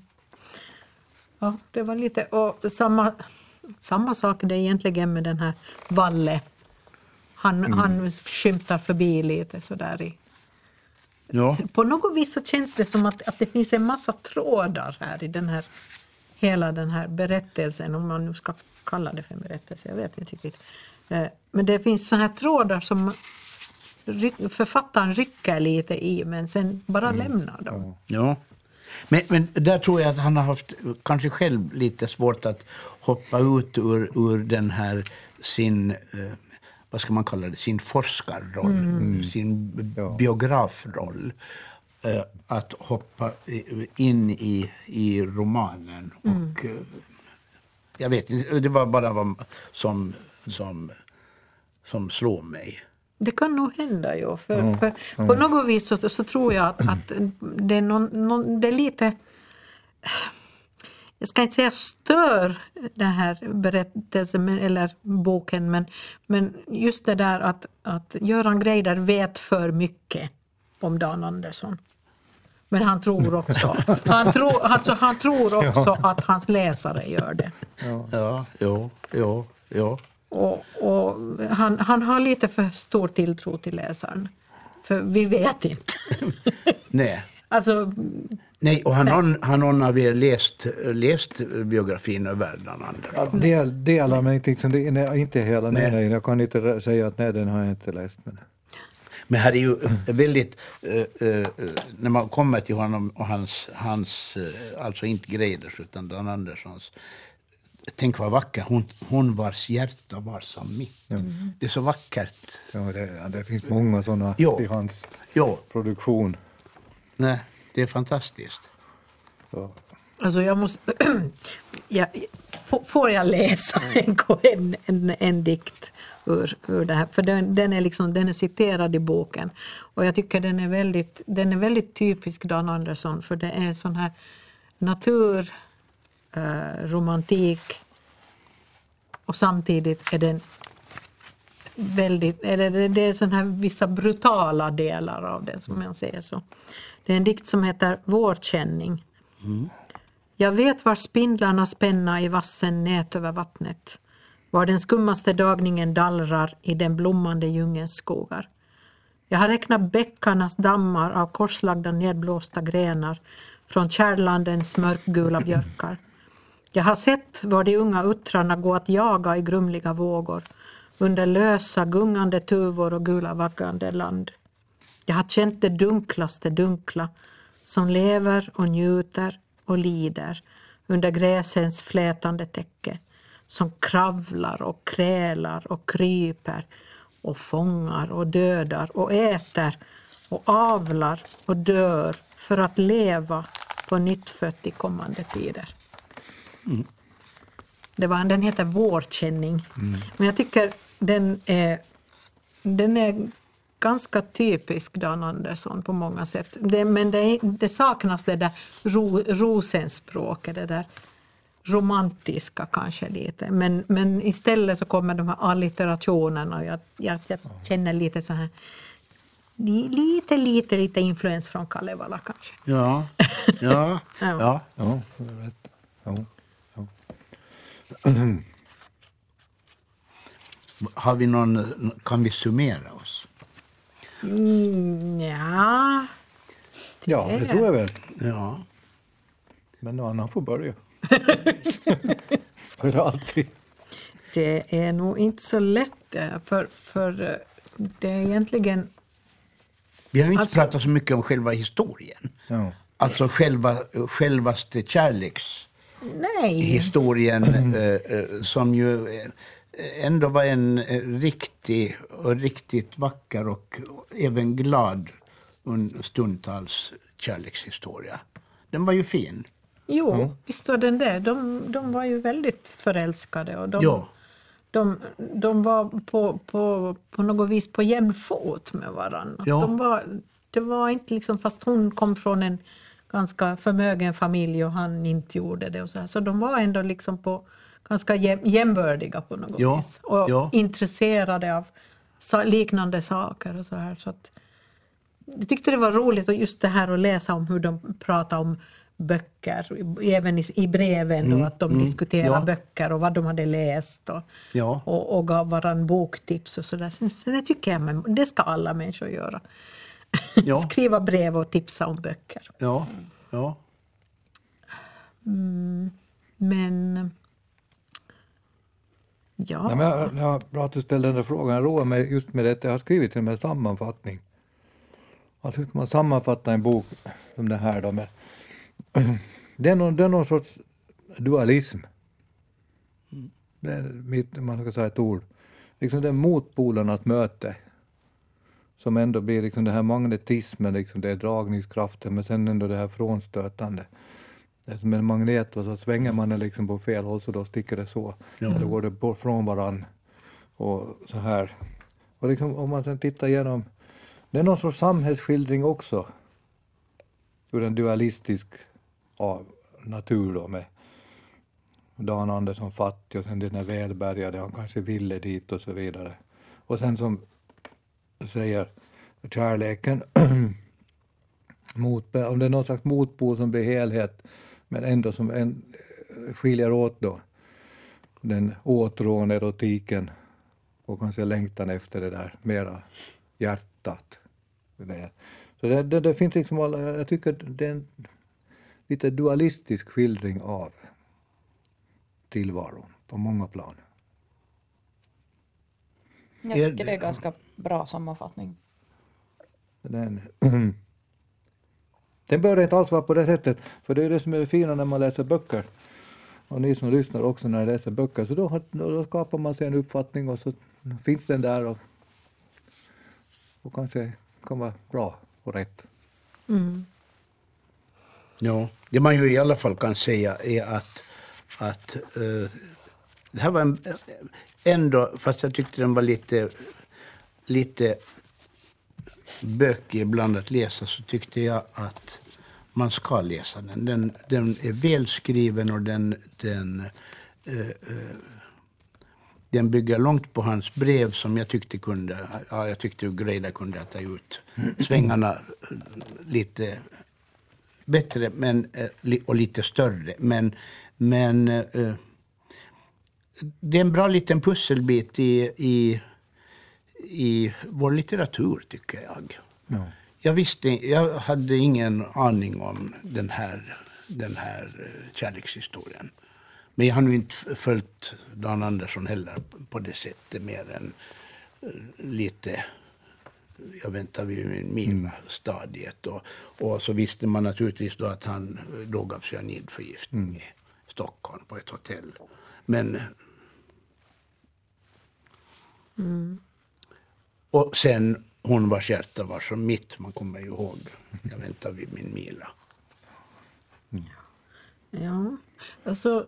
S1: ja, det var lite... Och samma, samma sak det är egentligen med den här Valle. Han, han skymtar förbi lite sådär i...
S4: Ja.
S1: På något vis så känns det som att, att det finns en massa trådar här i den här hela den här berättelsen, om man nu ska kalla det för en berättelse, jag vet inte riktigt. Eh, Men det finns såna här trådar som författaren rycker lite i men sen bara lämnar dem.
S4: Ja. Men, men där tror jag att han har haft kanske själv lite svårt att hoppa ut ur, ur den här sin, eh, vad ska man kalla det, sin forskarroll, sin
S3: Ja.
S4: biografroll. Eh, att hoppa in i, i romanen. Och, eh, jag vet inte, det var bara vad som, som, som slår mig.
S1: Det kan nog hända, ja. För, för På något vis så, så tror jag att, att det, är någon, någon, det är lite... Jag ska inte säga stör den här berättelsen eller boken men, men just det där att, att Göran Greider vet för mycket om Dan Andersson. Men han tror också, han tror, alltså, han tror också att hans läsare gör det.
S4: Ja, ja, ja, ja.
S1: Och, och han, han har lite för stor tilltro till läsaren. För vi vet inte.
S4: Nej.
S1: alltså,
S4: Nej, och han, har, han har när vi har läst, läst biografin av Dan Andersson.
S3: Ja, del, delar, men inte, liksom, det- nej, inte hela. Nej.
S4: Nej.
S3: Jag kan inte säga att nej, den har jag inte läst. Men...
S4: Men här är ju väldigt, eh, eh, när man kommer till honom och hans, hans eh, alltså inte Greiders utan Dan Anderssons, tänk vad vacker, hon, hon vars hjärta var som mitt. Det är så vackert.
S3: Ja, det, det finns många sådana
S4: Jo.
S3: i hans
S4: Ja,
S3: produktion.
S4: nej, det är fantastiskt.
S3: Så.
S1: alltså jag måste... ja, får- får jag läsa en, en, en, en dikt ur, ur det här? För den, den, är liksom, den är citerad i boken. Och jag tycker den är väldigt, den är väldigt typisk Dan Andersson för det är sån här natur, eh, och samtidigt är den väldigt, eller det, är sån här vissa brutala delar av det som man säger så. Det är en dikt som heter Vårkänning. Jag vet var spindlarna spänna i vassen nät över vattnet, var den skummaste dagningen dallrar i den blommande djungelns skogar. Jag har räknat bäckarnas dammar av korslagda nedblåsta grenar från kärlandens mörkgula björkar. Jag har sett var de unga uttrarna gå att jaga i grumliga vågor under lösa gungande tuvor och gula vaggande land. Jag har känt det dunklaste dunkla som lever och njuter och lider under gräsens flätande täcke som kravlar och krälar och kryper och fångar och dödar och äter och avlar och dör för att leva på nytt fött i kommande tider. Det var, den heter Vårkänning. Men jag tycker den är, den är ganska typisk Dan Andersson på många sätt. Det, men det, det saknas det där ro, rosenspråket, det där romantiska kanske lite. Men, men istället så kommer de här allitterationerna och jag, jag, jag känner lite så här li- lite, lite, lite influens från Kalevala kanske.
S4: Ja, ja,
S1: Ja.
S4: ja.
S3: Ja, det. Ja. Ja.
S4: Har vi någon, kan vi summera oss?
S1: Mm, ja,
S3: ja, det tror jag väl.
S4: Ja.
S3: Men någon annan får börja. För alltid.
S1: Det är nog inte så lätt eh, för, för eh, det är egentligen...
S4: Vi har inte
S1: Alltså-
S4: pratat så mycket om själva historien.
S3: Ja.
S4: Alltså själva, självaste kärlekshistorien
S1: Nej,
S4: eh, eh, som ju eh, ändå var en eh, riktig och riktigt vacker och även glad und- stundtals kärlekshistoria. Den var ju fin.
S1: Jo, visst var den det. De, de var ju väldigt förälskade och de,
S4: Ja.
S1: de, de var på, på, på något vis på jämn fot med varandra.
S4: Ja.
S1: De var, det var inte liksom, fast hon kom från en ganska förmögen familj och han inte gjorde det och så här. Så de var ändå liksom på ganska jäm, jämbördiga på något
S4: Ja,
S1: vis. Och
S4: ja.
S1: intresserade av liknande saker och så här. Så att, jag tyckte det var roligt och just det här att läsa om hur de pratar om böcker, även i, i breven då, att de diskuterar
S4: Mm, ja.
S1: böcker och vad de hade läst och,
S4: Ja.
S1: och, och gav varandra boktips och sådär. Så, så det tycker jag men det ska alla människor göra.
S4: Ja.
S1: skriva brev och tipsa om böcker.
S4: Ja, ja.
S1: Men... Ja,
S3: Ja, men jag, jag, bra att du ställde den där frågan. Jag roar mig just med det. Jag har skrivit en sammanfattning. Att hur ska man sammanfatta en bok som den här då? Med, det, är någon, det är någon sorts dualism. Det är mitt, man ska säga ett ord. Liksom det är motpolernas möte. Som ändå blir liksom den här magnetismen, liksom det är dragningskraften, men sen ändå det här frånstötande. Det är som en magnet och så svänger man den liksom på fel håll så då sticker det så. Eller går det bort från varann. Och så här. Och liksom, om man sen tittar igenom, det är någon sorts samhällsskildring också. Ur en dualistisk av natur då med Dan Andersson fattig och sen den är välbärgade, han kanske ville dit och så vidare. Och sen som säger kärleken, mot, om det är någon slags motpol som blir helhet, men ändå som en, skiljer åt då den åtrån, erotiken och kanske längtan efter det där mera hjärtat. Det Så det, det, det finns liksom alla, jag tycker det är en lite dualistisk skildring av tillvaron på många plan.
S2: Jag tycker det är ganska bra sammanfattning.
S3: Den, den bör inte alls vara på det sättet, för det är det som är det fina när man läser böcker. Och ni som lyssnar också när ni läser böcker, så då, då, skapar man sig en uppfattning och så finns den där och, och kanske kan vara bra och rätt.
S4: Ja, det man ju i alla fall kan säga är att, att uh, det här var en, ändå, fast jag tyckte den var lite, lite bökig ibland att läsa, så tyckte jag att man ska läsa den. Den, den är välskriven och den, den, uh, uh, den bygger långt på hans brev som jag tyckte kunde, ja, jag tyckte Greida kunde ha tagit ut svängarna lite bättre men, eh, och lite större. Men, men eh, det är en bra liten pusselbit i, i, i vår litteratur, tycker jag.
S3: Ja.
S4: Jag, visste, jag hade ingen aning om den här, den här eh, kärlekshistorien. Men jag har nu inte följt Dan Andersson heller på det sättet mer än lite jag väntar vid min Mila-stadiet. Och, och så visste man naturligtvis då att han eh, dog av cyanidförgiftning i Stockholm på ett hotell. Men... Och sen hon vars hjärta var som mitt, man kommer ju ihåg. Jag väntar vid min Mila.
S1: Ja, alltså...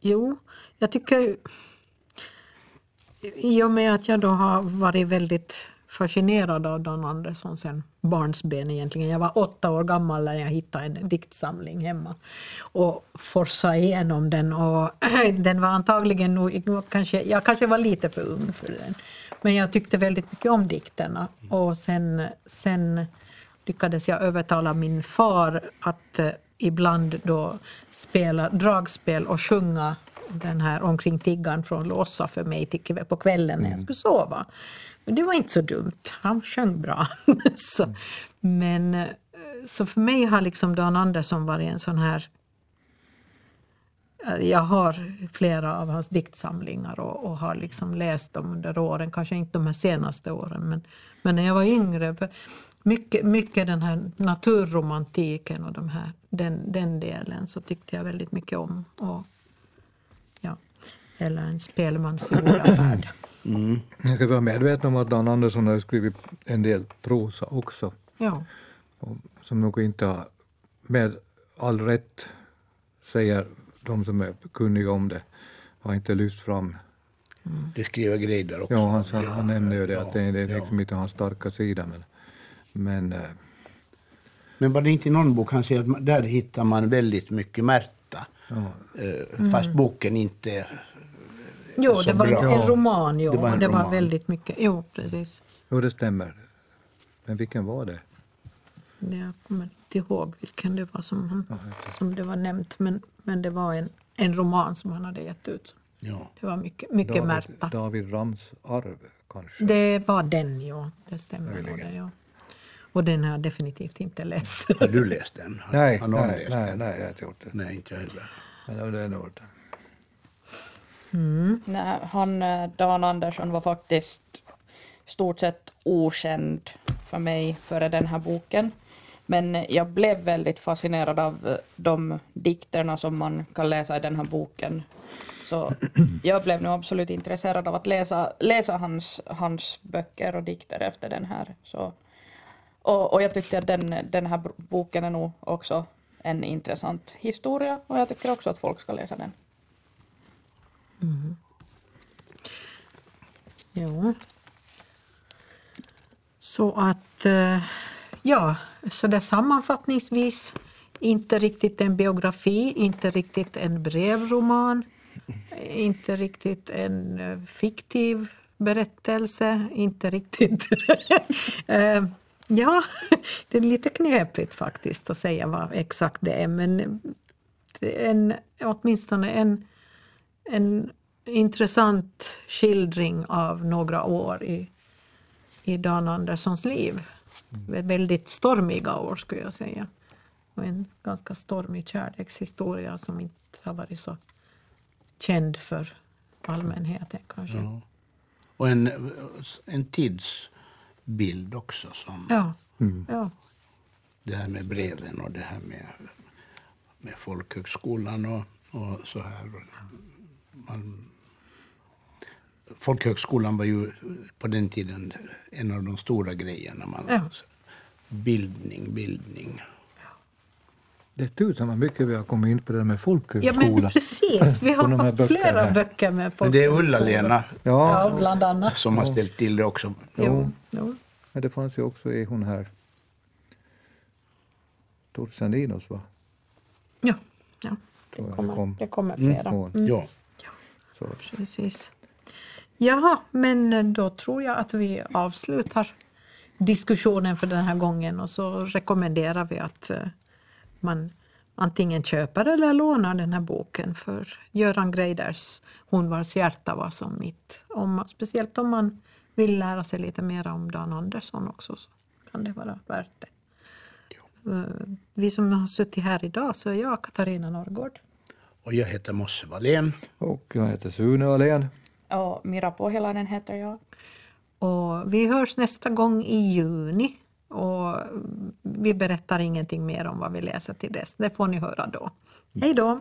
S1: Jo, jag tycker... I och med att jag då har varit väldigt fascinerad av Dan Andersson sen barnsben egentligen. Jag var åtta år gammal när jag hittade en diktsamling hemma och forsade igenom den. Och den var antagligen nog, kanske, jag kanske var lite för ung för den. Men jag tyckte väldigt mycket om dikterna. Och sen, sen lyckades jag övertala min far att eh, ibland då spela dragspel och sjunga den här Omkring tiggan från Låsa för mig till, på kvällen när jag skulle sova. Men det var inte så dumt. Han sjöng bra. så, men eh, så för mig har liksom Dan Andersson varit en sån här jag har flera av hans diktsamlingar och, och har liksom läst dem under åren, kanske inte de här senaste åren men, men när jag var yngre. Mycket, mycket den här naturromantiken och de här, den, den delen så tyckte jag väldigt mycket om. Och, eller en spelmans goda färd.
S3: Jag ska vara medveten om att Dan Andersson har skrivit en del prosa också.
S1: Ja.
S3: som nog inte har, med all rätt, säger de som är kunniga om det, har inte lyft fram.
S4: Det skriver Greider också.
S3: Ja, han, sa- han nämner ju det,
S4: ja,
S3: att det, det är
S4: ja.
S3: liksom inte hans starka sida. Men, men eh,
S4: Men var det inte i någon bok han säger att man, där hittar man väldigt mycket Märta.
S3: ja,
S4: Eh, Fast boken inte...
S1: Jo, det var
S4: bra.
S1: en roman. Jo.
S4: Det var en
S1: det var
S4: roman.
S1: väldigt mycket. Jo, precis.
S3: jo, det stämmer. Men vilken var det?
S1: Jag kommer inte ihåg vilken det var som, han,
S3: okej.
S1: som det var nämnt. Men, men det var en, en roman som han hade gett ut.
S4: Ja.
S1: Det var mycket, mycket
S3: David,
S1: Märta.
S3: David Rams arv kanske.
S1: Det var den, ja. Det stämmer. Det, ja. Och den har jag definitivt inte läst.
S4: Har du läst den? Har,
S3: Nej,
S4: har
S3: nej,
S4: läst
S3: nej,
S4: den?
S3: nej, jag har inte gjort det.
S4: Nej, inte jag heller.
S3: Men det är nog Mm.
S2: Nej, han, eh, Dan Andersson var faktiskt stort sett okänd för mig före den här boken. Men jag blev väldigt fascinerad av eh, de dikterna som man kan läsa i den här boken. Så jag blev nu absolut intresserad av att läsa, läsa hans, hans böcker och dikter efter den här. Så, och, och jag tyckte att den, den här boken är nog också en intressant historia och jag tycker också att folk ska läsa den. Mm.
S1: Jo. Så att, eh, ja, så det sammanfattningsvis inte riktigt en biografi, inte riktigt en brevroman, inte riktigt en eh, fiktiv berättelse, inte riktigt... Eh, ja, det är lite knepigt faktiskt att säga vad exakt det är, men en, åtminstone en, en intressant skildring av några år i, i Dan Anderssons liv. Väldigt stormiga år skulle jag säga. Och en ganska stormig kärlekshistoria som inte har varit så känd för allmänheten kanske. Ja.
S4: Och en, en tidsbild också. Som
S1: Ja. ja.
S4: Det här med breven och det här med, med folkhögskolan och, och så här. Man, folkhögskolan var ju på den tiden en av de stora grejerna. Man,
S1: Ja.
S4: Bildning, bildning.
S3: Det är tusan vad mycket vi har kommit in på det där med
S1: Ja
S3: folkhögskola.
S1: men precis, vi har haft flera
S3: här.
S1: böcker med
S4: Men det är
S1: folkhögskola.
S4: Ulla-Lena
S3: Ja,
S1: Ja, bland annat.
S4: som har ställt till det också.
S1: Jo, jo.
S3: men det fanns ju också i hon här Torsendinos va?
S1: Ja, ja. Det, kommer,
S3: kom.
S1: det kommer flera.
S3: Hon.
S4: Ja.
S3: Så.
S1: Precis. Jaha, men då tror jag att vi avslutar diskussionen för den här gången och så rekommenderar vi att eh, man antingen köper eller lånar den här boken för Göran Greiders Hon vars hjärta var som mitt. Om, speciellt om man vill lära sig lite mer om Dan Andersson också så kan det vara värt det. Eh, Vi som har suttit här idag så är jag Katarina Norrgård.
S4: Och jag heter Mosse Wallén.
S3: Och jag heter Sune Ahlén.
S2: Och Mira Pohjalainen heter jag.
S1: Och vi hörs nästa gång i juni. Och vi berättar ingenting mer om vad vi läser till dess. Det får ni höra då. Hej då!